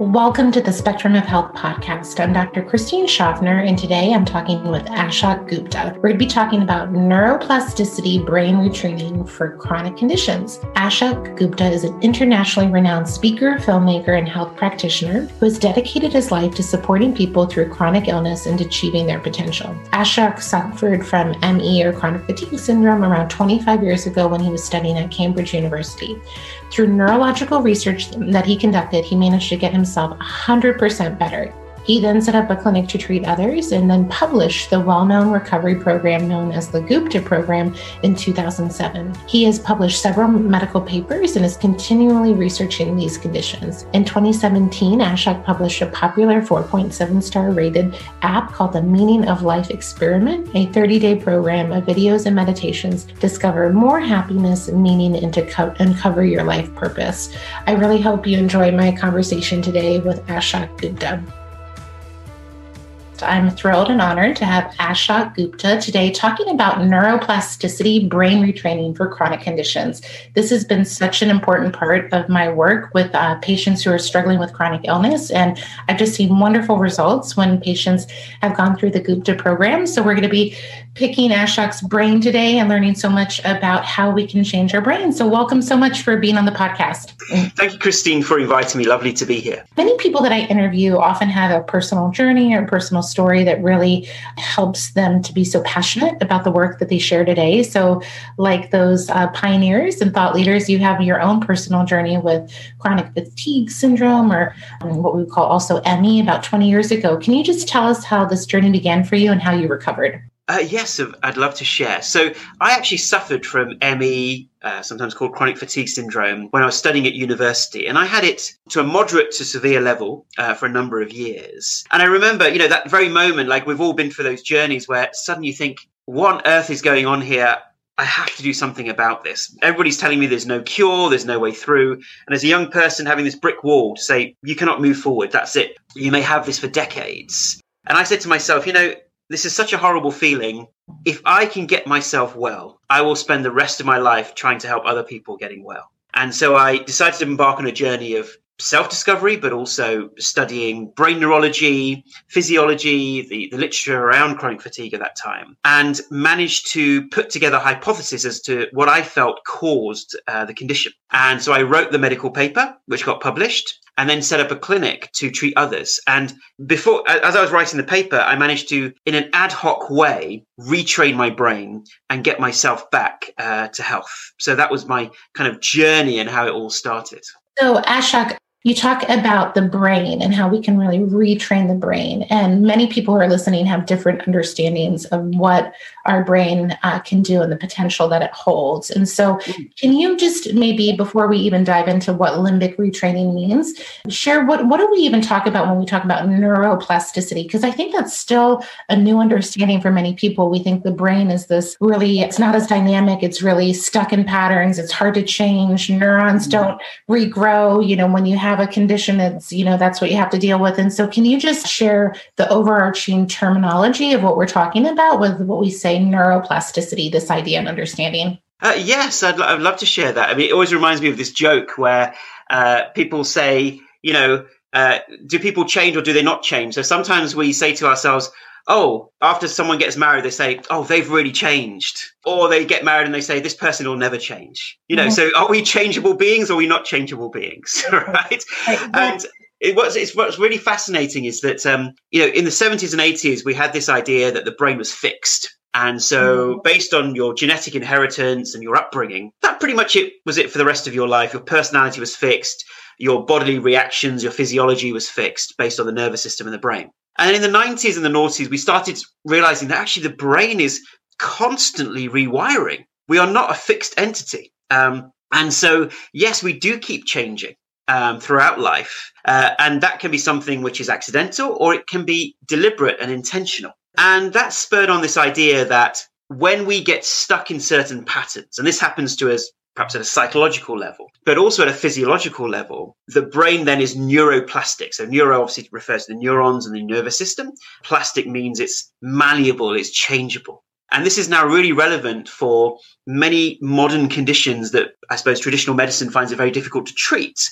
Welcome to the Spectrum of Health podcast. I'm Dr. Christine Schaffner, and today I'm talking with Ashok Gupta. We're going to be talking about neuroplasticity brain retraining for chronic conditions. Ashok Gupta is an internationally renowned speaker, filmmaker, and health practitioner who has dedicated his life to supporting people through chronic illness and achieving their potential. Ashok suffered from ME or chronic fatigue syndrome around 25 years ago when he was studying at Cambridge University. Through neurological research that he conducted, he managed to get himself 100% better. He then set up a clinic to treat others and then published the well known recovery program known as the Gupta program in 2007. He has published several medical papers and is continually researching these conditions. In 2017, Ashok published a popular 4.7 star rated app called the Meaning of Life Experiment, a 30 day program of videos and meditations discover more happiness, meaning, and to co- uncover your life purpose. I really hope you enjoy my conversation today with Ashok Gupta. I'm thrilled and honored to have Ashok Gupta today talking about neuroplasticity brain retraining for chronic conditions. This has been such an important part of my work with uh, patients who are struggling with chronic illness, and I've just seen wonderful results when patients have gone through the Gupta program. So, we're going to be picking Ashok's brain today and learning so much about how we can change our brain. So, welcome so much for being on the podcast. Thank you, Christine, for inviting me. Lovely to be here. Many people that I interview often have a personal journey or personal story that really helps them to be so passionate about the work that they share today. So, like those uh, pioneers and thought leaders, you have your own personal journey with chronic fatigue syndrome or um, what we call also ME about 20 years ago. Can you just tell us how this journey began for you and how you recovered? Uh, yes, I'd love to share. So, I actually suffered from ME, uh, sometimes called chronic fatigue syndrome, when I was studying at university. And I had it to a moderate to severe level uh, for a number of years. And I remember, you know, that very moment, like we've all been for those journeys where suddenly you think, what on earth is going on here? I have to do something about this. Everybody's telling me there's no cure, there's no way through. And as a young person having this brick wall to say, you cannot move forward, that's it. You may have this for decades. And I said to myself, you know, this is such a horrible feeling. If I can get myself well, I will spend the rest of my life trying to help other people getting well. And so I decided to embark on a journey of self discovery, but also studying brain neurology, physiology, the, the literature around chronic fatigue at that time, and managed to put together hypotheses as to what I felt caused uh, the condition. And so I wrote the medical paper, which got published and then set up a clinic to treat others. And before, as I was writing the paper, I managed to, in an ad hoc way, retrain my brain and get myself back uh, to health. So that was my kind of journey and how it all started. So, Ashok, you talk about the brain and how we can really retrain the brain. And many people who are listening have different understandings of what our brain uh, can do and the potential that it holds. And so, can you just maybe, before we even dive into what limbic retraining means, share what, what do we even talk about when we talk about neuroplasticity? Because I think that's still a new understanding for many people. We think the brain is this really, it's not as dynamic, it's really stuck in patterns, it's hard to change, neurons mm-hmm. don't regrow. You know, when you have have a condition that's, you know that's what you have to deal with. And so can you just share the overarching terminology of what we're talking about with what we say neuroplasticity this idea and understanding? Uh, yes I'd, I'd love to share that. I mean it always reminds me of this joke where uh, people say you know uh, do people change or do they not change? So sometimes we say to ourselves oh, after someone gets married, they say, oh, they've really changed. Or they get married and they say, this person will never change. You know, mm-hmm. so are we changeable beings or are we not changeable beings? right? And it was, it's, what's really fascinating is that, um, you know, in the 70s and 80s, we had this idea that the brain was fixed. And so, mm-hmm. based on your genetic inheritance and your upbringing, that pretty much it was it for the rest of your life. Your personality was fixed, your bodily reactions, your physiology was fixed based on the nervous system and the brain. And in the 90s and the noughties, we started realizing that actually the brain is constantly rewiring. We are not a fixed entity. Um, and so, yes, we do keep changing um, throughout life. Uh, and that can be something which is accidental or it can be deliberate and intentional. And that spurred on this idea that when we get stuck in certain patterns, and this happens to us perhaps at a psychological level, but also at a physiological level, the brain then is neuroplastic. So neuro obviously refers to the neurons and the nervous system. Plastic means it's malleable, it's changeable. And this is now really relevant for many modern conditions that I suppose traditional medicine finds it very difficult to treat.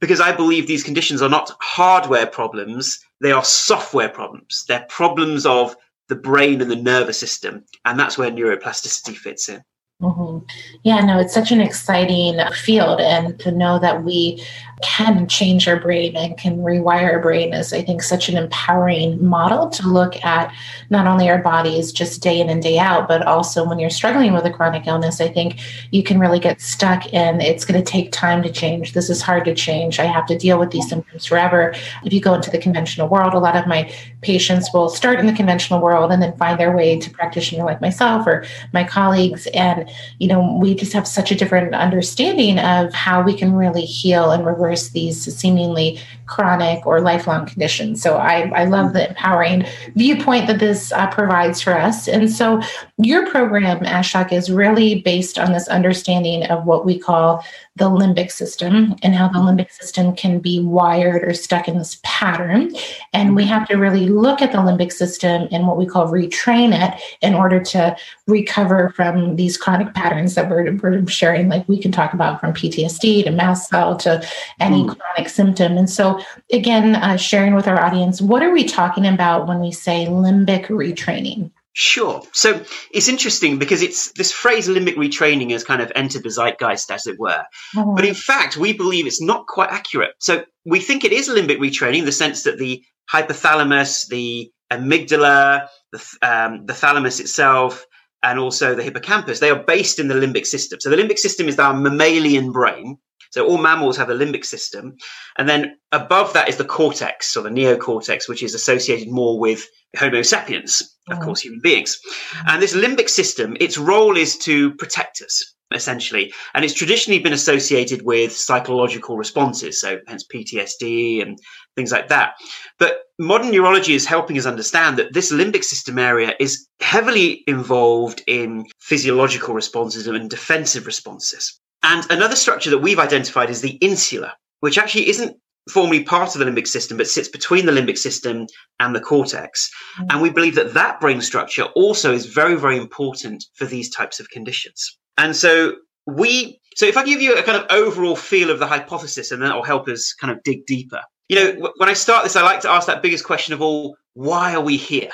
because I believe these conditions are not hardware problems, they are software problems. They're problems of the brain and the nervous system. And that's where neuroplasticity fits in. Mm-hmm. Yeah, no, it's such an exciting field. And to know that we can change our brain and can rewire our brain is, I think, such an empowering model to look at not only our bodies just day in and day out, but also when you're struggling with a chronic illness, I think you can really get stuck and it's going to take time to change. This is hard to change. I have to deal with these symptoms forever. If you go into the conventional world, a lot of my patients will start in the conventional world and then find their way to practitioner like myself or my colleagues. And, you know, we just have such a different understanding of how we can really heal and reverse these seemingly chronic or lifelong conditions. So I, I love the empowering viewpoint that this uh, provides for us. And so your program, Ashok, is really based on this understanding of what we call the limbic system and how the limbic system can be wired or stuck in this pattern. And we have to really look at the limbic system and what we call retrain it in order to recover from these chronic patterns that we're, we're sharing. Like we can talk about from PTSD to mast cell to any mm. chronic symptom. And so, again, uh, sharing with our audience, what are we talking about when we say limbic retraining? Sure. So it's interesting because it's this phrase limbic retraining has kind of entered the zeitgeist, as it were. Mm-hmm. But in fact, we believe it's not quite accurate. So we think it is limbic retraining in the sense that the hypothalamus, the amygdala, the, um, the thalamus itself, and also the hippocampus, they are based in the limbic system. So the limbic system is our mammalian brain. So all mammals have a limbic system. And then above that is the cortex or the neocortex, which is associated more with Homo sapiens, of oh. course, human beings. And this limbic system, its role is to protect us, essentially. And it's traditionally been associated with psychological responses, so hence PTSD and things like that. But modern neurology is helping us understand that this limbic system area is heavily involved in physiological responses and defensive responses. And another structure that we've identified is the insula, which actually isn't formally part of the limbic system, but sits between the limbic system and the cortex. Mm-hmm. And we believe that that brain structure also is very, very important for these types of conditions. And so we, so if I give you a kind of overall feel of the hypothesis, and then it'll help us kind of dig deeper. You know, when I start this, I like to ask that biggest question of all: Why are we here?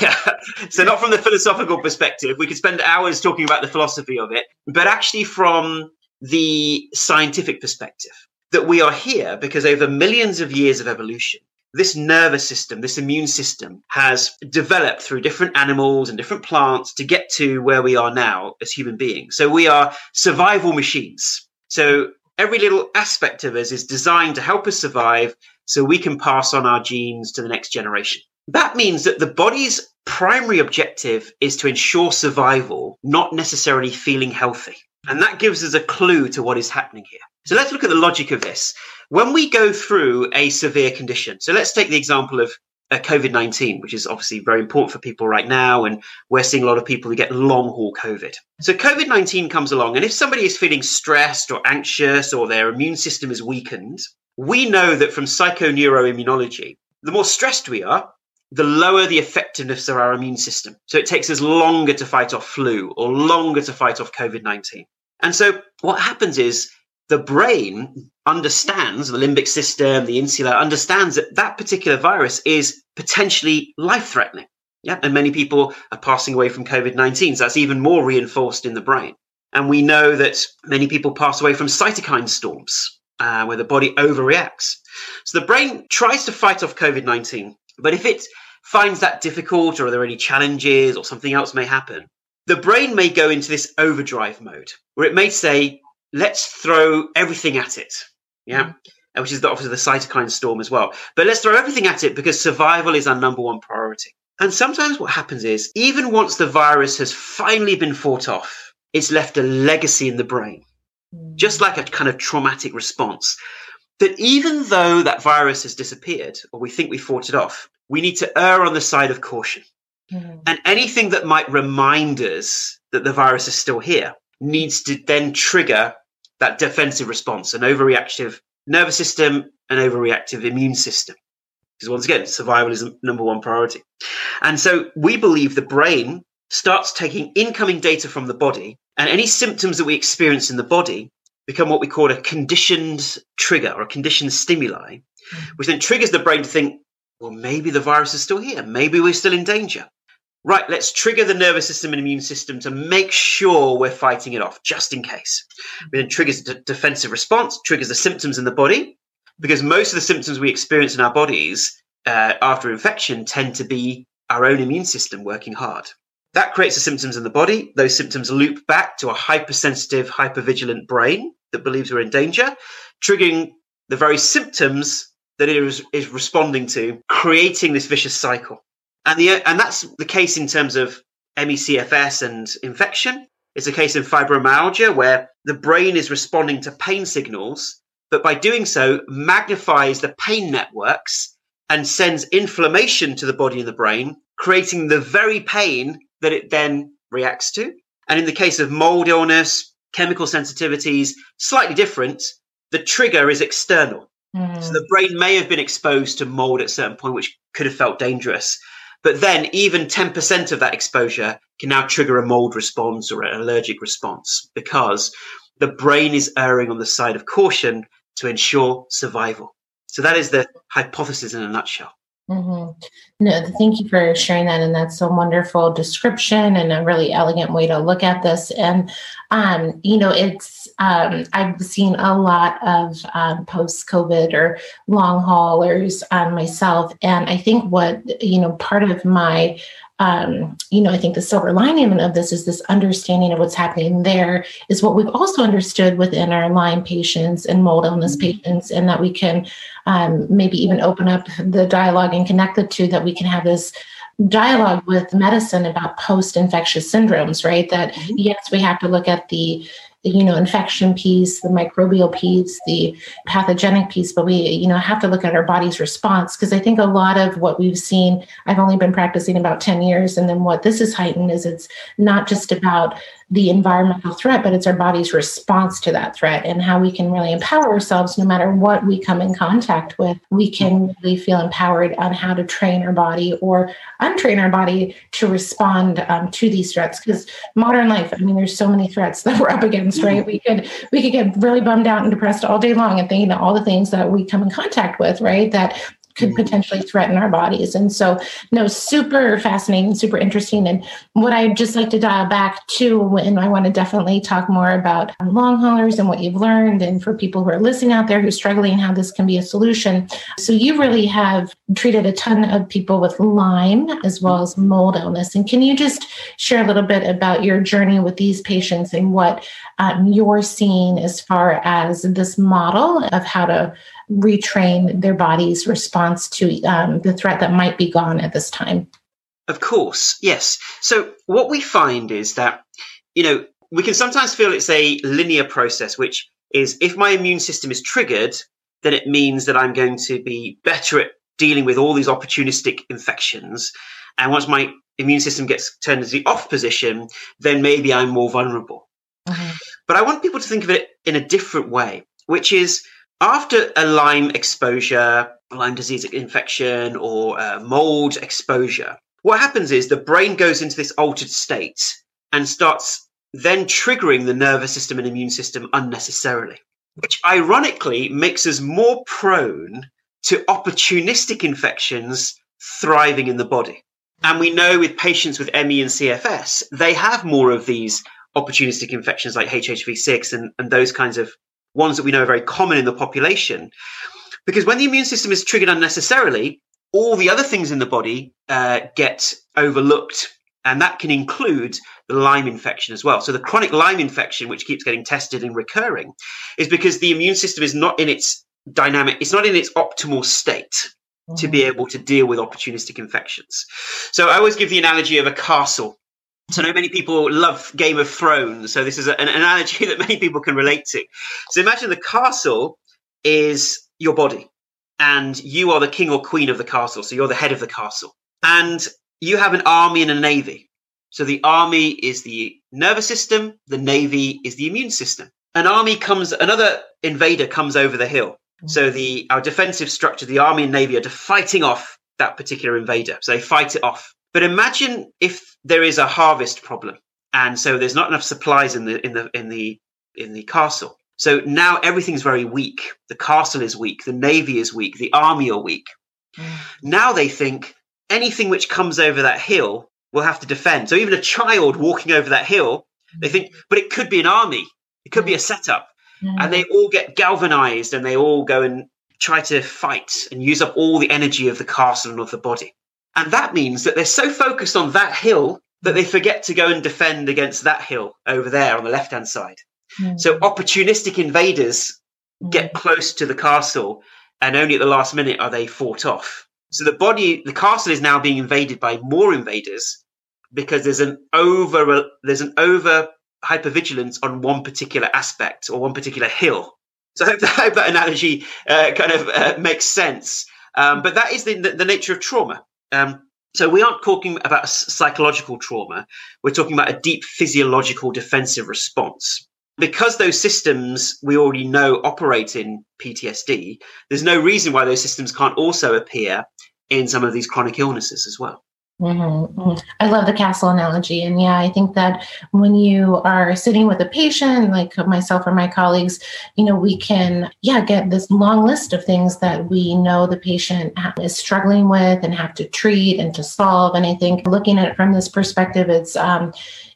Yeah. So not from the philosophical perspective. We could spend hours talking about the philosophy of it, but actually from the scientific perspective that we are here because over millions of years of evolution, this nervous system, this immune system has developed through different animals and different plants to get to where we are now as human beings. So we are survival machines. So every little aspect of us is designed to help us survive so we can pass on our genes to the next generation. That means that the body's primary objective is to ensure survival, not necessarily feeling healthy. And that gives us a clue to what is happening here. So let's look at the logic of this. When we go through a severe condition, so let's take the example of uh, COVID 19, which is obviously very important for people right now. And we're seeing a lot of people who get long haul COVID. So COVID 19 comes along. And if somebody is feeling stressed or anxious or their immune system is weakened, we know that from psychoneuroimmunology, the more stressed we are, the lower the effectiveness of our immune system. So it takes us longer to fight off flu or longer to fight off COVID 19. And so what happens is the brain understands the limbic system, the insula understands that that particular virus is potentially life threatening. Yeah. And many people are passing away from COVID 19. So that's even more reinforced in the brain. And we know that many people pass away from cytokine storms, uh, where the body overreacts. So the brain tries to fight off COVID 19. But if it finds that difficult or are there any challenges or something else may happen, the brain may go into this overdrive mode where it may say, let's throw everything at it. Yeah. Mm-hmm. Which is the, obviously the cytokine storm as well. But let's throw everything at it because survival is our number one priority. And sometimes what happens is, even once the virus has finally been fought off, it's left a legacy in the brain, mm. just like a kind of traumatic response. That even though that virus has disappeared, or we think we fought it off, we need to err on the side of caution. Mm. And anything that might remind us that the virus is still here needs to then trigger that defensive response, an overreactive nervous system, an overreactive immune system. Because once again, survival is number one priority. And so we believe the brain starts taking incoming data from the body and any symptoms that we experience in the body become what we call a conditioned trigger or a conditioned stimuli, mm-hmm. which then triggers the brain to think, well, maybe the virus is still here. Maybe we're still in danger. Right, let's trigger the nervous system and immune system to make sure we're fighting it off, just in case. It then triggers the defensive response, triggers the symptoms in the body, because most of the symptoms we experience in our bodies uh, after infection tend to be our own immune system working hard. That creates the symptoms in the body. Those symptoms loop back to a hypersensitive, hypervigilant brain that believes we're in danger, triggering the very symptoms that it is, is responding to, creating this vicious cycle. And the and that's the case in terms of ME/CFS and infection. It's a case in fibromyalgia where the brain is responding to pain signals, but by doing so magnifies the pain networks and sends inflammation to the body and the brain, creating the very pain that it then reacts to. And in the case of mold illness, chemical sensitivities, slightly different. The trigger is external. Mm. So the brain may have been exposed to mold at a certain point, which could have felt dangerous. But then even 10% of that exposure can now trigger a mold response or an allergic response because the brain is erring on the side of caution to ensure survival. So that is the hypothesis in a nutshell. Mm-hmm. No, thank you for sharing that, and that's a wonderful description and a really elegant way to look at this. And um, you know, it's um, I've seen a lot of um, post-COVID or long haulers um, myself, and I think what you know, part of my um, you know, I think the silver lining of this is this understanding of what's happening there is what we've also understood within our Lyme patients and mold illness mm-hmm. patients, and that we can um, maybe even open up the dialogue and connect the two, that we can have this dialogue with medicine about post infectious syndromes, right? That mm-hmm. yes, we have to look at the the you know infection piece the microbial piece the pathogenic piece but we you know have to look at our body's response. Because i think a lot of what we've seen i've only been practicing about 10 years and then what this is heightened is it's not just about the environmental threat, but it's our body's response to that threat and how we can really empower ourselves no matter what we come in contact with. We can really feel empowered on how to train our body or untrain our body to respond um, to these threats. Because modern life, I mean, there's so many threats that we're up against, right? We could we could get really bummed out and depressed all day long and thinking of all the things that we come in contact with, right? That could potentially threaten our bodies. And so, no, super fascinating, super interesting. And what I'd just like to dial back to, and I want to definitely talk more about long haulers and what you've learned, and for people who are listening out there who are struggling, how this can be a solution. So, you really have treated a ton of people with Lyme as well as mold illness. And can you just share a little bit about your journey with these patients and what um, you're seeing as far as this model of how to retrain their body's response to um, the threat that might be gone at this time? Of course, yes. So, what we find is that, you know, we can sometimes feel it's a linear process, which is if my immune system is triggered, then it means that I'm going to be better at dealing with all these opportunistic infections. And once my immune system gets turned into the off position, then maybe I'm more vulnerable. Mm-hmm. But I want people to think of it in a different way, which is after a Lyme exposure, Lyme disease infection, or uh, mold exposure, what happens is the brain goes into this altered state and starts then triggering the nervous system and immune system unnecessarily, which ironically makes us more prone to opportunistic infections thriving in the body. And we know with patients with ME and CFS, they have more of these opportunistic infections like HHV6 and, and those kinds of ones that we know are very common in the population. Because when the immune system is triggered unnecessarily, all the other things in the body uh, get overlooked. And that can include the Lyme infection as well. So the chronic Lyme infection, which keeps getting tested and recurring, is because the immune system is not in its dynamic, it's not in its optimal state to be mm-hmm. able to deal with opportunistic infections. So I always give the analogy of a castle. So I know many people love Game of Thrones. So this is an analogy that many people can relate to. So imagine the castle is your body and you are the king or queen of the castle. So you're the head of the castle and you have an army and a navy. So the army is the nervous system. The navy is the immune system. An army comes, another invader comes over the hill. So mm. the, our defensive structure, the army and navy are fighting off that particular invader. So they fight it off. But imagine if there is a harvest problem, and so there's not enough supplies in the in the in the in the castle. So now everything's very weak. The castle is weak. The navy is weak. The army are weak. Mm. Now they think anything which comes over that hill will have to defend. So even a child walking over that hill, they think, but it could be an army. It could be a setup. Mm. And they all get galvanized and they all go and try to fight and use up all the energy of the castle and of the body. And that means that they're so focused on that hill that they forget to go and defend against that hill over there on the left hand side. Mm. So opportunistic invaders mm. get close to the castle and only at the last minute are they fought off. So the body, the castle is now being invaded by more invaders because there's an over, there's an over hypervigilance on one particular aspect or one particular hill. So I hope that, I hope that analogy uh, kind of uh, makes sense. Um, but that is the, the nature of trauma. Um, so we aren't talking about psychological trauma. We're talking about a deep physiological defensive response. Because those systems we already know operate in PTSD, there's no reason why those systems can't also appear in some of these chronic illnesses as well. Mm-hmm, mm-hmm. I love the castle analogy. And yeah, I think that when you are sitting with a patient, like myself or my colleagues, you know, we can, yeah, get this long list of things that we know the patient is struggling with and have to treat and to solve. And I think looking at it from this perspective, it's, um,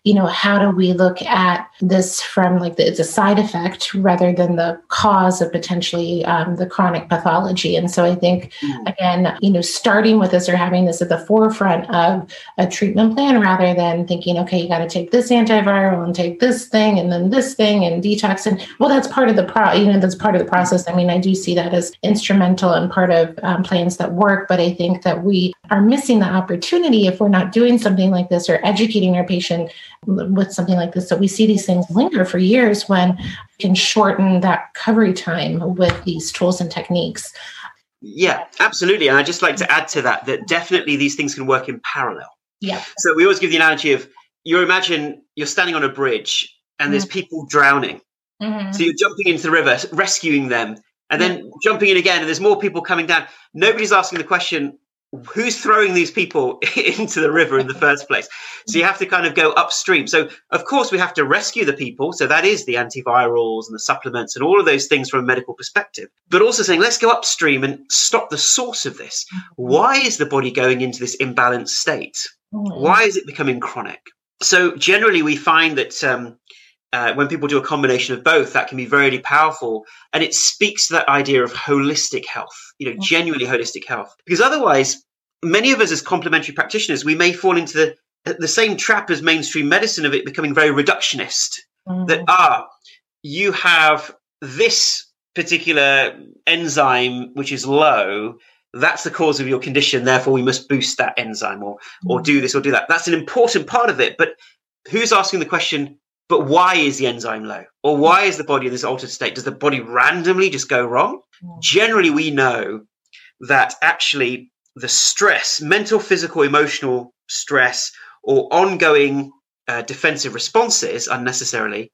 you know, how do we look at this from like the, it's a side effect rather than the cause of potentially um, the chronic pathology? And so I think, mm. again, you know, starting with this or having this at the forefront of a treatment plan rather than thinking, okay, you got to take this antiviral and take this thing and then this thing and detox. And well, that's part of the pro, you know, that's part of the process. I mean, I do see that as instrumental and part of um, plans that work, but I think that we are missing the opportunity if we're not doing something like this or educating our patient with something like this. So we see these things linger for years when we can shorten that recovery time with these tools and techniques. Yeah, absolutely. And I'd just like to add to that that definitely these things can work in parallel. Yeah. So we always give the analogy of you imagine you're standing on a bridge and there's mm-hmm. people drowning. Mm-hmm. So you're jumping into the river, rescuing them, and then jumping in again, and there's more people coming down. Nobody's asking the question, who's throwing these people into the river in the first place? So you have to kind of go upstream. So of course we have to rescue the people. So that is the antivirals and the supplements and all of those things from a medical perspective. But also saying let's go upstream and stop the source of this. Why is the body going into this imbalanced state? Why is it becoming chronic? So generally we find that um, uh, when people do a combination of both, that can be very powerful. And it speaks to that idea of holistic health, you know, genuinely holistic health. Because otherwise, many of us as complementary practitioners, we may fall into the, the same trap as mainstream medicine of it becoming very reductionist. Mm. That, ah, you have this particular enzyme which is low that's the cause of your condition therefore we must boost that enzyme or or mm. do this or do that that's an important part of it but who's asking the question but why is the enzyme low? Or why is the body in this altered state? Does the body randomly just go wrong? Generally, we know that actually the stress, mental, physical, emotional stress, or ongoing uh, defensive responses unnecessarily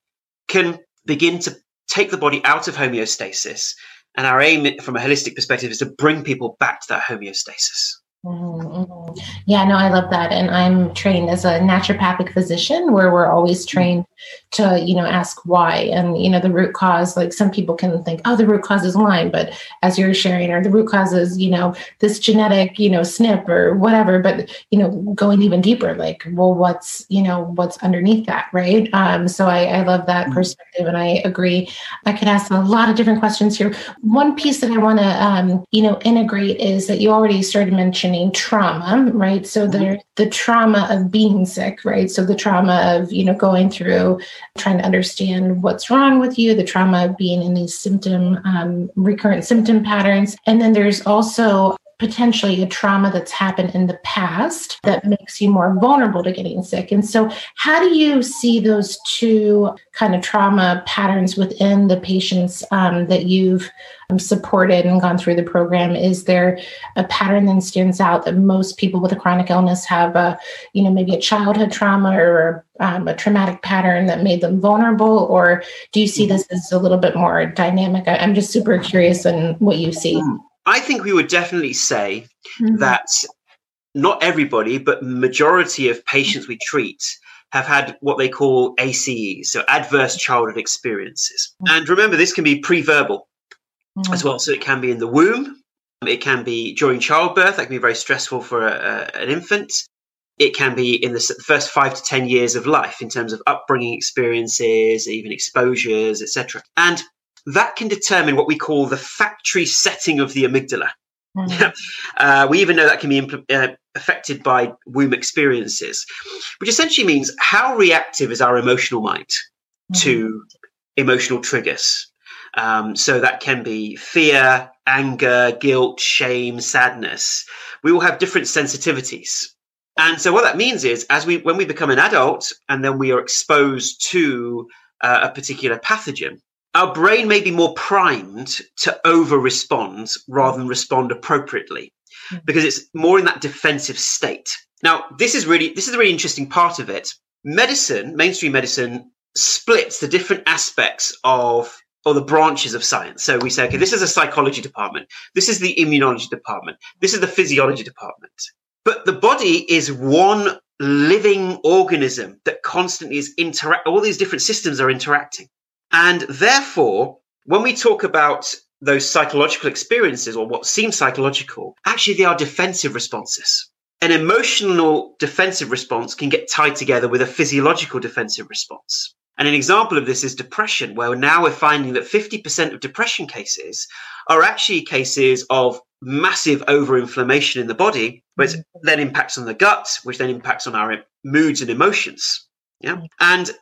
can begin to take the body out of homeostasis. And our aim from a holistic perspective is to bring people back to that homeostasis. Mm-hmm, mm-hmm. Yeah, no, I love that. And I'm trained as a naturopathic physician where we're always trained to, you know, ask why and, you know, the root cause. Like some people can think, oh, the root cause is Lyme, but as you're sharing, or the root cause is, you know, this genetic, you know, SNP or whatever. But, you know, going even deeper, like, well, what's, you know, what's underneath that, right? Um, so I, I love that mm-hmm. perspective and I agree. I could ask a lot of different questions here. One piece that I want to, um, you know, integrate is that you already started mentioning mentioning trauma, right? So the mm-hmm. the trauma of being sick, right? So the trauma of you know going through trying to understand what's wrong with you, the trauma of being in these symptom um, recurrent symptom patterns, and then there's also potentially a trauma that's happened in the past that makes you more vulnerable to getting sick. And so, how do you see those two kind of trauma patterns within the patients um, that you've um, supported and gone through the program? Is there a pattern that stands out that most people with a chronic illness have a, you know, maybe a childhood trauma or um, a traumatic pattern that made them vulnerable? Or do you see this as a little bit more dynamic? I'm just super curious in what you see. I think we would definitely say mm-hmm. that not everybody, but majority of patients we treat have had what they call ACEs, so adverse childhood experiences. Mm-hmm. And remember, this can be pre-verbal mm-hmm. as well. So it can be in the womb, it can be during childbirth. That can be very stressful for a, a, an infant. It can be in the first five to ten years of life in terms of upbringing experiences, even exposures, etc. And that can determine what we call the factory setting of the amygdala. Mm-hmm. uh, we even know that can be impl- uh, affected by womb experiences, which essentially means how reactive is our emotional mind mm-hmm. to emotional triggers. Um, so that can be fear, anger, guilt, shame, sadness. We all have different sensitivities. And so what that means is as we when we become an adult and then we are exposed to uh, a particular pathogen, our brain may be more primed to over respond rather than respond appropriately hmm. because it's more in that defensive state. Now, this is really this is a really interesting part of it. Medicine, mainstream medicine, splits the different aspects of or the branches of science. So we say, okay, this is a psychology department, this is the immunology department, this is the physiology department. But the body is one living organism that constantly is interact. All these different systems are interacting. And therefore, when we talk about those psychological experiences or what seems psychological, actually they are defensive responses. An emotional defensive response can get tied together with a physiological defensive response. And an example of this is depression, where now we're finding that 50% of depression cases are actually cases of massive overinflammation in the body, which mm-hmm. then impacts on the gut, which then impacts on our moods and emotions. Yeah. And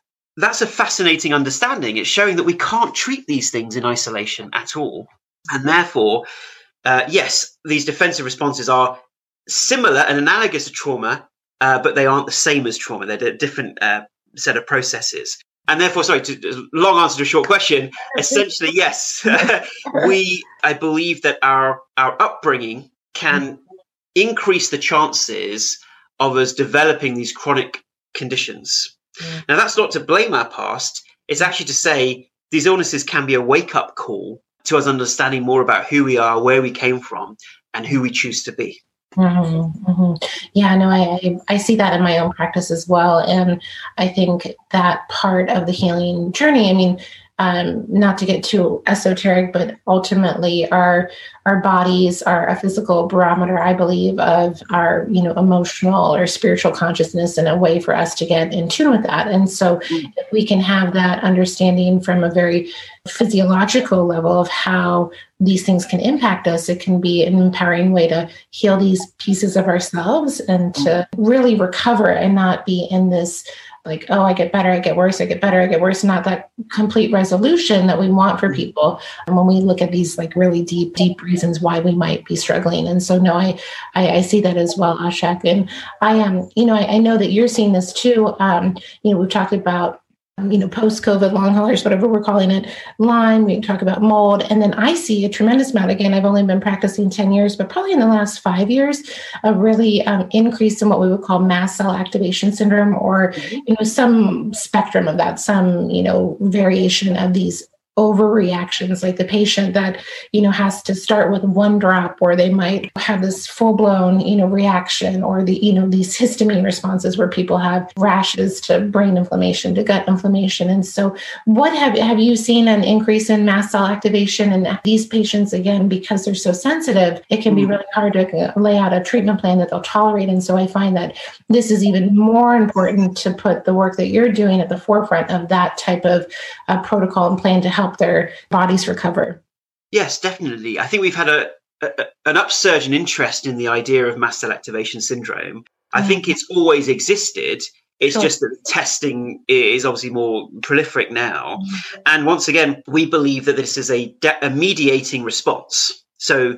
that's a fascinating understanding. It's showing that we can't treat these things in isolation at all. And therefore, uh, yes, these defensive responses are similar and analogous to trauma, uh, but they aren't the same as trauma. They're a different uh, set of processes. And therefore, sorry, to, long answer to a short question. Essentially, yes, we. I believe that our our upbringing can increase the chances of us developing these chronic conditions. Now, that's not to blame our past. It's actually to say these illnesses can be a wake up call to us understanding more about who we are, where we came from, and who we choose to be. Mm-hmm, mm-hmm. Yeah, no, I, I, I see that in my own practice as well, and I think that part of the healing journey. I mean, um, not to get too esoteric, but ultimately our our bodies are a physical barometer, I believe, of our you know emotional or spiritual consciousness, and a way for us to get in tune with that. And so, mm-hmm. if we can have that understanding from a very physiological level of how these things can impact us, it can be an empowering way to heal these pieces of ourselves and to really recover and not be in this like, oh, I get better, I get worse, I get better, I get worse, not that complete resolution that we want for mm-hmm. people. And when we look at these like really deep, deep reasons why we might be struggling. And so no, I I, I see that as well, Ashok. And I am, um, you know, I, I, know that you're seeing this too. Um, you know, we've talked about you know, post COVID long haulers, whatever we're calling it, Lyme, we talk about mold. And then I see a tremendous amount. Again, I've only been practicing 10 years, but probably in the last five years, a really um, increase in what we would call mast cell activation syndrome or, mm-hmm. you know, some spectrum of that, some, you know, variation of these overreactions like the patient that you know has to start with one drop or they might have this full blown you know reaction or the you know these histamine responses where people have rashes to brain inflammation to gut inflammation. And so what have have you seen an increase in mast cell activation? And these patients again because they're so sensitive it can be mm. really hard to lay out a treatment plan that they'll tolerate. And so i find that this is even more important to put the work that you're doing at the forefront of that type of uh, protocol and plan to help help their bodies recover. Yes, definitely. I think we've had a, a an upsurge in interest in the idea of mast cell activation syndrome. I think it's always existed. It's sure. just that testing is obviously more prolific now. Mm-hmm. And once again, we believe that this is a, de- a mediating response. So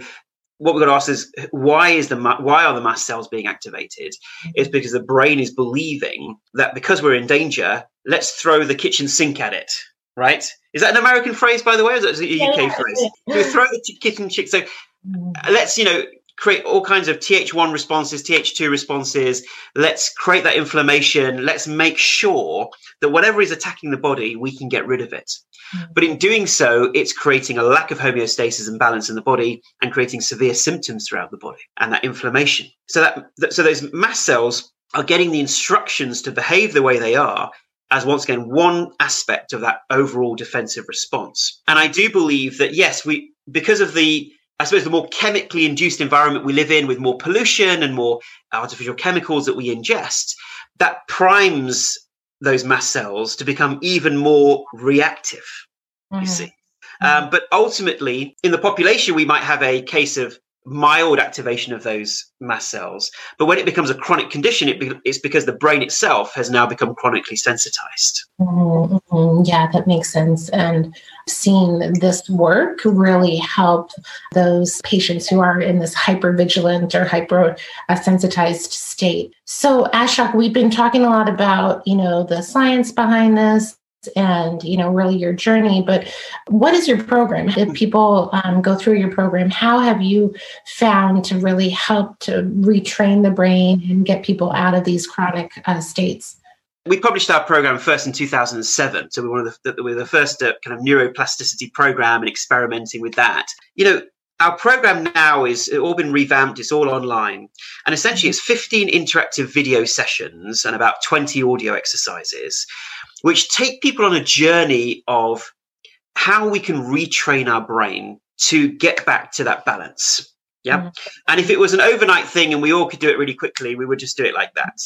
what we've got to ask is why is the why are the mast cells being activated? Mm-hmm. It's because the brain is believing that because we're in danger, let's throw the kitchen sink at it right? Is that an American phrase, by the way, or is that a UK yeah, phrase? We throw the kitchen chick. So mm. let's, you know, create all kinds of Th1 responses, Th2 responses. Let's create that inflammation. Let's make sure that whatever is attacking the body, we can get rid of it. Mm. But in doing so, it's creating a lack of homeostasis and balance in the body and creating severe symptoms throughout the body and that inflammation. So that, so those mast cells are getting the instructions to behave the way they are as once again one aspect of that overall defensive response. And I do believe that yes, we because of the I suppose the more chemically induced environment we live in with more pollution and more artificial chemicals that we ingest, that primes those mast cells to become even more reactive. Mm-hmm. You see. Um, but ultimately, in the population, we might have a case of mild activation of those mast cells. But when it becomes a chronic condition, it be, it's because the brain itself has now become chronically sensitized. Mm-hmm. Yeah, that makes sense. And seeing this work really help those patients who are in this hypervigilant or hyper sensitized state. So, Ashok, we've been talking a lot about, you know, the science behind this, and you know really your journey but what is your program? If people um, go through your program how have you found to really help to retrain the brain and get people out of these chronic uh, states? We published our program first in 2007 so we were one of the, we were the first uh, kind of neuroplasticity program and experimenting with that. You know our program now is all been revamped it's all online and essentially it's 15 interactive video sessions and about 20 audio exercises which take people on a journey of how we can retrain our brain to get back to that balance. Yeah. Mm-hmm. And if it was an overnight thing and we all could do it really quickly, we would just do it like that.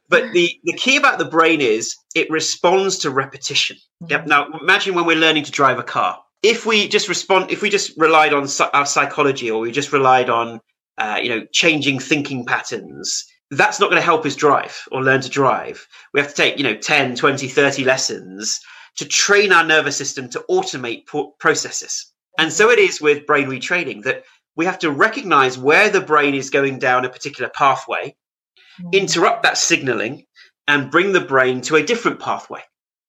but the, the key about the brain is it responds to repetition. Mm-hmm. Yep. Now imagine when we're learning to drive a car. If we just respond, if we just relied on our psychology or we just relied on, uh, you know, changing thinking patterns, that's not going to help us drive or learn to drive. We have to take, you know, 10, 20, 30 lessons to train our nervous system to automate processes. And so it is with brain retraining that we have to recognize where the brain is going down a particular pathway, mm. interrupt that signaling, and bring the brain to a different pathway.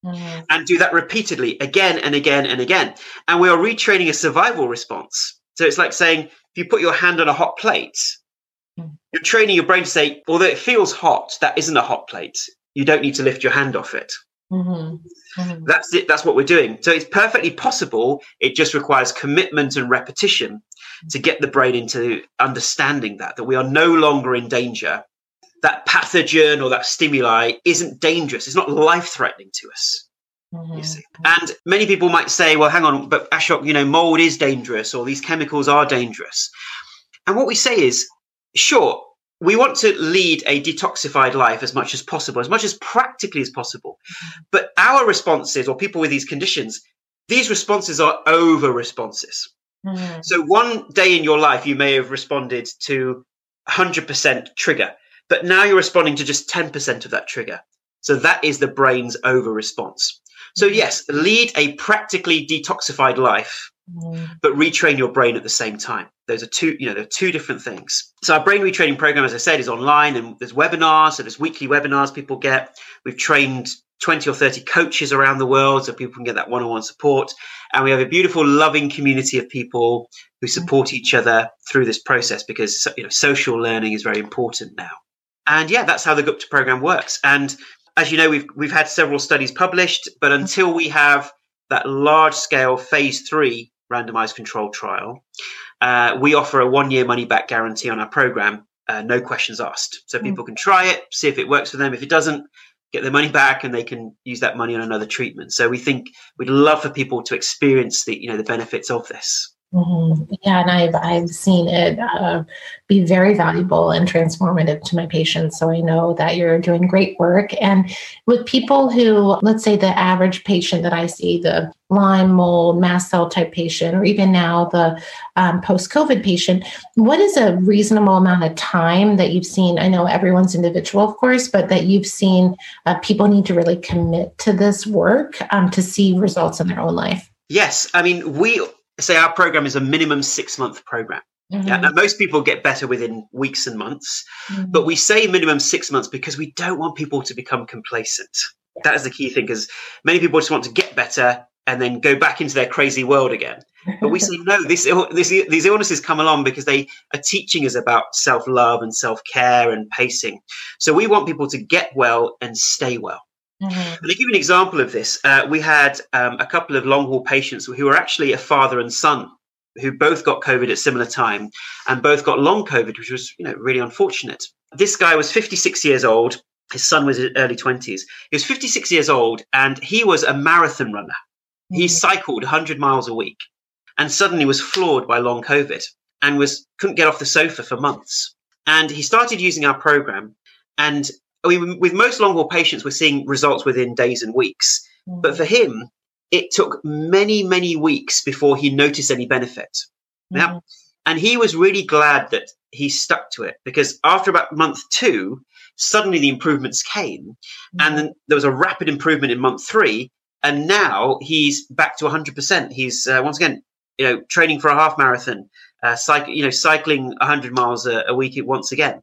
Mm. And do that repeatedly again and again and again. And we are retraining a survival response. So it's like saying, if you put your hand on a hot plate, you're training your brain to say, although it feels hot, that isn't a hot plate. You don't need to lift your hand off it. Mm-hmm. Mm-hmm. That's it. That's what we're doing. So it's perfectly possible. It just requires commitment and repetition to get the brain into understanding that that we are no longer in danger. That pathogen or that stimuli isn't dangerous. It's not life threatening to us. Mm-hmm. You see, and many people might say, "Well, hang on, but Ashok, you know, mold is dangerous, or these chemicals are dangerous." And what we say is, sure, we want to lead a detoxified life as much as possible, as much as practically as possible. But our responses, or people with these conditions, these responses are over responses. Mm. So one day in your life, you may have responded to 100% trigger, but now you're responding to just 10% of that trigger. So that is the brain's over response. So, yes, lead a practically detoxified life Mm. Mm. but retrain your brain at the same time. Those are two, you know, they're two different things. So our brain retraining program, as I said, is online and there's webinars. So there's weekly webinars people get. We've trained 20 or 30 coaches around the world so people can get that one-on-one support. And we have a beautiful, loving community of people who support each other through this process because, you know, social learning is very important now. And yeah, that's how the Gupta program works. And as you know, we've, we've had several studies published, but until we have that large scale phase three randomized controlled trial. Uh, we offer a one year money back guarantee on our program, uh, no questions asked. So mm. people can try it, see if it works for them. If it doesn't, get their money back and they can use that money on another treatment. So we think we'd love for people to experience the you know the benefits of this. Mm-hmm. Yeah, and I've I've seen it uh, be very valuable and transformative to my patients. So I know that you're doing great work. And with people who, let's say, the average patient that I see, the Lyme mold, mast cell type patient, or even now the um, post COVID patient, what is a reasonable amount of time that you've seen? I know everyone's individual, of course, but that you've seen uh, people need to really commit to this work um, to see results in their own life. Yes, I mean we say our program is a minimum six month program. Mm-hmm. Yeah, now most people get better within weeks and months, mm-hmm. but we say minimum six months because we don't want people to become complacent. That is the key thing, because many people just want to get better and then go back into their crazy world again. But we say no. This, this, these illnesses come along because they are teaching us about self love and self care and pacing. So we want people to get well and stay well. Mm-hmm. And to give you an example of this, uh, we had um, a couple of long haul patients who were actually a father and son who both got COVID at similar time and both got long COVID, which was you know really unfortunate. This guy was 56 years old. His son was in early 20s. He was 56 years old and he was a marathon runner. He Mm. cycled 100 miles a week and suddenly was floored by long COVID and was couldn't get off the sofa for months. And he started using our program. And we, with most long haul patients, we're seeing results within days and weeks. But for him, it took many, many weeks before he noticed any benefit. Yeah. And he was really glad that he stuck to it because after about month two, suddenly the improvements came. And then there was a rapid improvement in month three. And now he's back to 100%. He's uh, once again, you know, training for a half marathon, uh, cycle, you know, cycling 100 miles a, a week once again.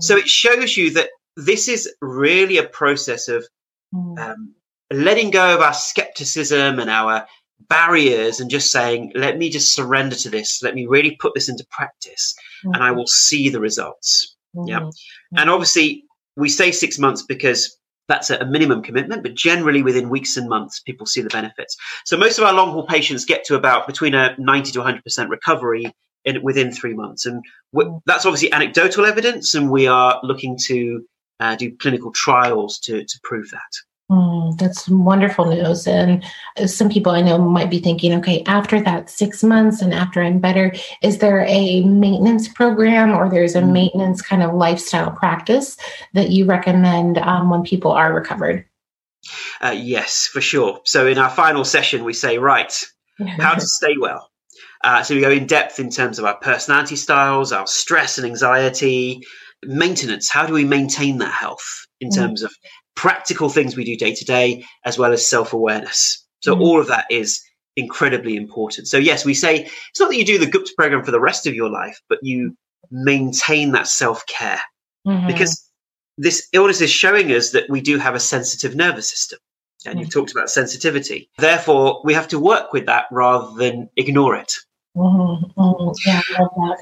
So it shows you that this is really a process of mm. um, letting go of our skepticism and our barriers and just saying, let me just surrender to this. Let me really put this into practice and I mm. will see the results. Mm. Yeah. And obviously, we say six months because that's a minimum commitment, but generally within weeks and months, people see the benefits. So most of our long haul patients get to about between a 90 to 100% recovery in, within three months. And that's obviously anecdotal evidence, and we are looking to uh, do clinical trials to, to prove that. Mm, that's wonderful news. And some people I know might be thinking, okay, after that six months and after I'm better, is there a maintenance program or there's a Mm. maintenance kind of lifestyle practice that you recommend um, when people are recovered? Uh, yes, for sure. So in our final session, we say, right, how to stay well. Uh, so we go in depth in terms of our personality styles, our stress and anxiety, maintenance. How do we maintain that health in Mm. terms of practical things we do day to day, as well as self awareness? So Mm. all of that is incredibly important. So yes, we say it's not that you do the Gupta program for the rest of your life, but you maintain that self care Mhm. because this illness is showing us that we do have a sensitive nervous system. And you've talked about sensitivity. Therefore, we have to work with that rather than ignore it. Mhm, mhm. Yeah, I love that.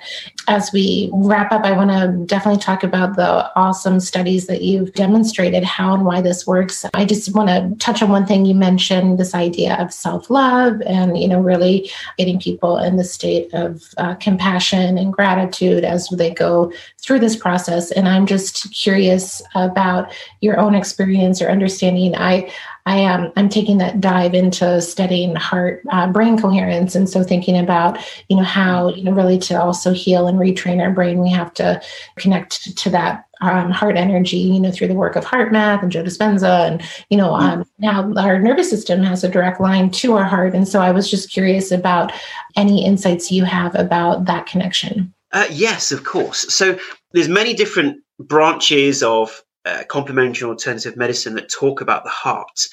As we wrap up, I want to definitely talk about the awesome studies that you've demonstrated how and why this works. I just want to touch on one thing you mentioned this idea of self love and, you know, really getting people in the state of uh, compassion and gratitude as they go through this process. And I'm just curious about your own experience or understanding. I I am I'm taking that dive into studying heart uh, brain coherence, and so thinking about you know how you know really to also heal and retrain our brain, we have to connect to that um, heart energy, you know, through the work of HeartMath and Joe Dispenza, and you know um, now our nervous system has a direct line to our heart, and so I was just curious about any insights you have about that connection. Uh, yes, of course. So there's many different branches of uh, complementary alternative medicine that talk about the heart.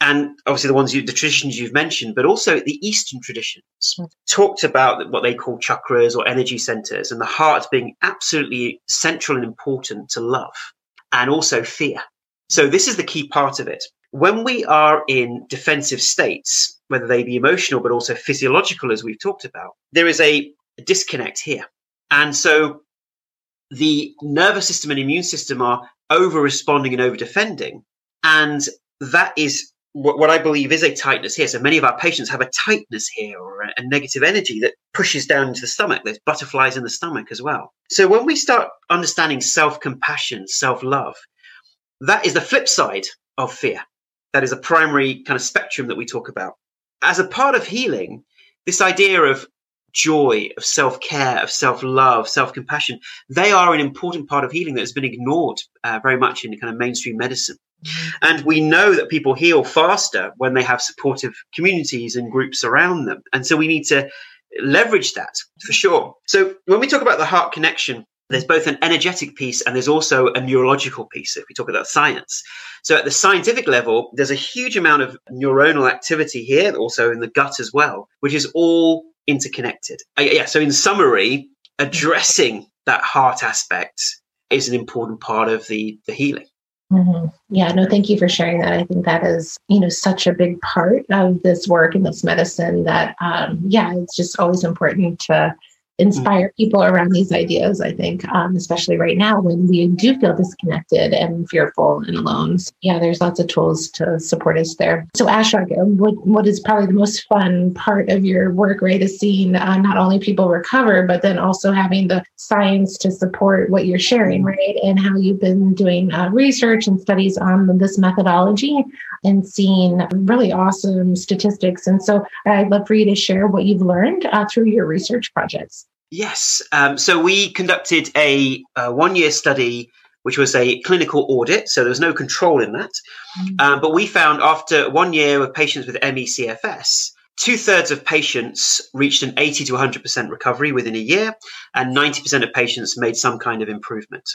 And obviously the ones you, the traditions you've mentioned, but also the Eastern traditions hmm. talked about what they call chakras or energy centers and the heart being absolutely central and important to love and also fear. So this is the key part of it. When we are in defensive states, whether they be emotional, but also physiological, as we've talked about, there is a disconnect here. And so the nervous system and immune system are over responding and over defending. And that is what, what I believe is a tightness here. So many of our patients have a tightness here or a, a negative energy that pushes down into the stomach. There's butterflies in the stomach as well. So when we start understanding self compassion, self love, that is the flip side of fear. That is a primary kind of spectrum that we talk about. As a part of healing, this idea of joy, of self care, of self love, self compassion, they are an important part of healing that has been ignored uh, very much in kind of mainstream medicine. And we know that people heal faster when they have supportive communities and groups around them. And so we need to leverage that for sure. So when we talk about the heart connection, there's both an energetic piece and there's also a neurological piece if we talk about science. So at the scientific level, there's a huge amount of neuronal activity here, also in the gut as well, which is all interconnected. Uh, yeah, so in summary, addressing that heart aspect is an important part of the, the healing. Mm-hmm. Yeah, no, thank you for sharing that. I think that is, you know, such a big part of this work and this medicine that, um, yeah, it's just always important to inspire people around these ideas. I think, um, especially right now when we do feel disconnected and fearful and alone. So, yeah, there's lots of tools to support us there. So, Ashok, what what is probably the most fun part of your work, right? Is seeing uh, not only people recover, but then also having the science to support what you're sharing, right? And how you've been doing uh, research and studies on this methodology and seeing really awesome statistics. And so I'd love for you to share what you've learned uh, through your research projects. Yes. Um, so we conducted a, a one year study which was a clinical audit. So there was no control in that. Mm-hmm. Um, but we found after one year of patients with ME/CFS, two thirds of patients reached an 80 to 100% recovery within a year, and 90% of patients made some kind of improvement.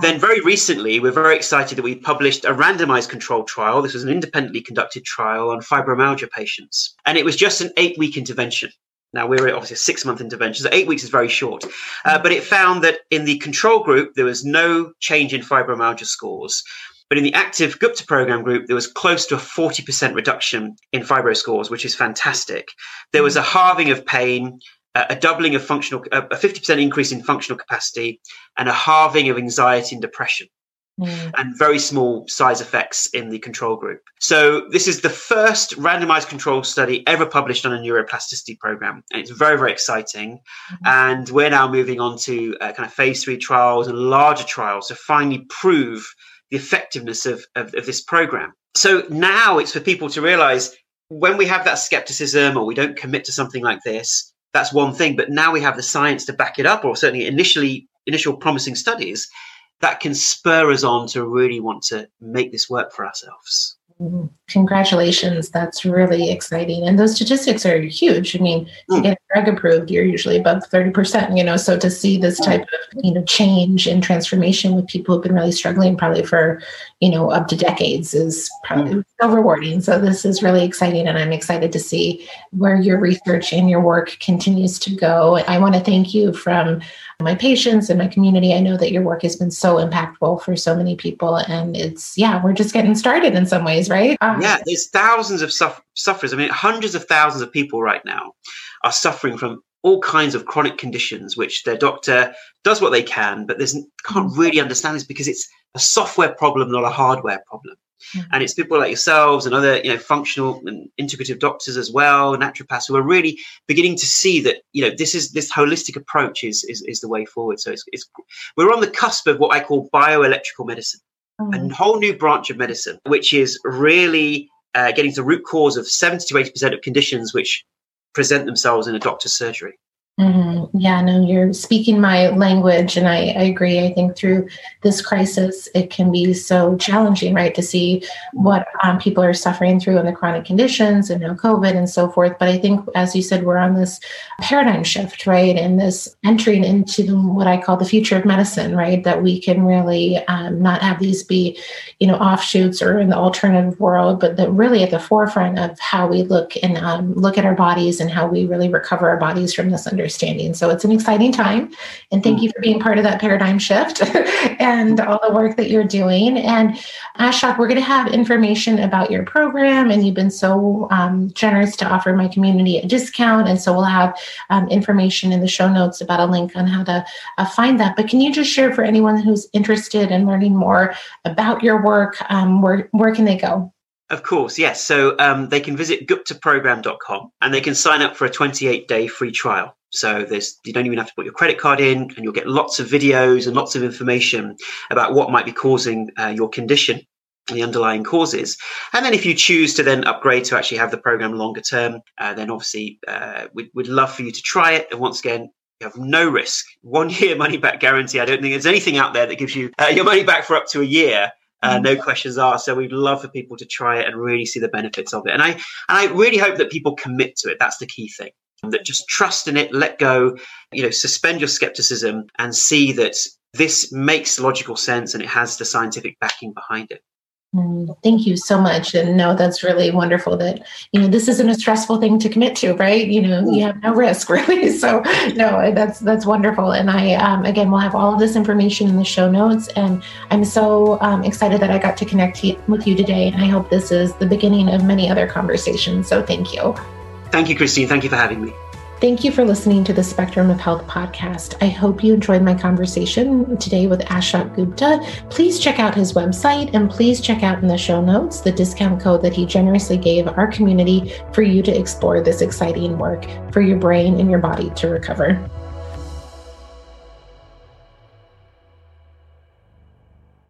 Then, very recently, we're very excited that we published a randomized controlled trial. This was an independently conducted trial on fibromyalgia patients. And it was just an eight week intervention. Now, we're obviously a six month intervention, so eight weeks is very short. Uh, but it found that in the control group, there was no change in fibromyalgia scores. But in the active Gupta program group, there was close to a 40% reduction in fibro scores, which is fantastic. There was a halving of pain, a doubling of functional, a 50% increase in functional capacity, and a halving of anxiety and depression. Mm. And very small size effects in the control group. So, this is the first randomized control study ever published on a neuroplasticity program. And it's very, very exciting. Mm-hmm. And we're now moving on to uh, kind of phase three trials and larger trials to finally prove the effectiveness of, of, of this program. So, now it's for people to realize when we have that skepticism or we don't commit to something like this, that's one thing. But now we have the science to back it up, or certainly initially initial promising studies that can spur us on to really want to make this work for ourselves. Mm-hmm. Congratulations. That's really exciting. And those statistics are huge. I mean, to mm. get a drug approved, you're usually above 30%, you know, so to see this type of, you know, change and transformation with people who've been really struggling probably for, you know, up to decades is probably mm. so rewarding. So this is really exciting. And I'm excited to see where your research and your work continues to go. I want to thank you from my patients and my community. I know that your work has been so impactful for so many people. And it's, yeah, we're just getting started in some ways, right? Um, yeah, there's thousands of suff- sufferers. I mean, hundreds of thousands of people right now are suffering from all kinds of chronic conditions, which their doctor does what they can, but there's can't mm. really understand this because it's a software problem, not a hardware problem. Mm-hmm. And it's people like yourselves and other, you know, functional and integrative doctors as well, naturopaths who are really beginning to see that, you know, this is this holistic approach is is, is the way forward. So it's, it's we're on the cusp of what I call bioelectrical medicine, mm-hmm. a whole new branch of medicine, which is really uh, getting to the root cause of 70 to 80% of conditions which present themselves in a doctor's surgery. Mm-hmm. Yeah, no, you're speaking my language, and I, I, agree. I think through this crisis, it can be so challenging, right, to see what um, people are suffering through in the chronic conditions and now COVID and so forth. But I think, as you said, we're on this paradigm shift, right, and this entering into what I call the future of medicine, right, that we can really um, not have these be, you know, offshoots or in the alternative world, but that really at the forefront of how we look and um, look at our bodies and how we really recover our bodies from this under understanding. So it's an exciting time. And thank you for being part of that paradigm shift and all the work that you're doing. And Ashok, we're going to have information about your program. And you've been so um, generous to offer my community a discount. And so we'll have um, information in the show notes about a link on how to uh, find that. But can you just share for anyone who's interested in learning more about your work? Um, where, where can they go? Of course, yes. So um, they can visit guptaprogram.com and they can sign up for a 28 day free trial. So there's you don't even have to put your credit card in, and you'll get lots of videos and lots of information about what might be causing uh, your condition and the underlying causes. And then if you choose to then upgrade to actually have the program longer term, uh, then obviously uh, we'd, we'd love for you to try it. And once again, you have no risk, one year money back guarantee. I don't think there's anything out there that gives you uh, your money back for up to a year. Uh, mm. no questions asked. So we'd love for people to try it and really see the benefits of it. And I and I really hope that people commit to it. That's the key thing that just trust in it, let go, you know, suspend your skepticism and see that this makes logical sense and it has the scientific backing behind it. Mm, thank you so much. And no, that's really wonderful that, you know, this isn't a stressful thing to commit to, right? You know, you have no risk really. So no, that's, that's wonderful. And I, um, again, we'll have all of this information in the show notes. And I'm so um, excited that I got to connect with you today. And I hope this is the beginning of many other conversations. So thank you. Thank you, Christine. Thank you for having me. Thank you for listening to the Spectrum of Health podcast. I hope you enjoyed my conversation today with Ashok Gupta. Please check out his website and please check out in the show notes the discount code that he generously gave our community for you to explore this exciting work for your brain and your body to recover.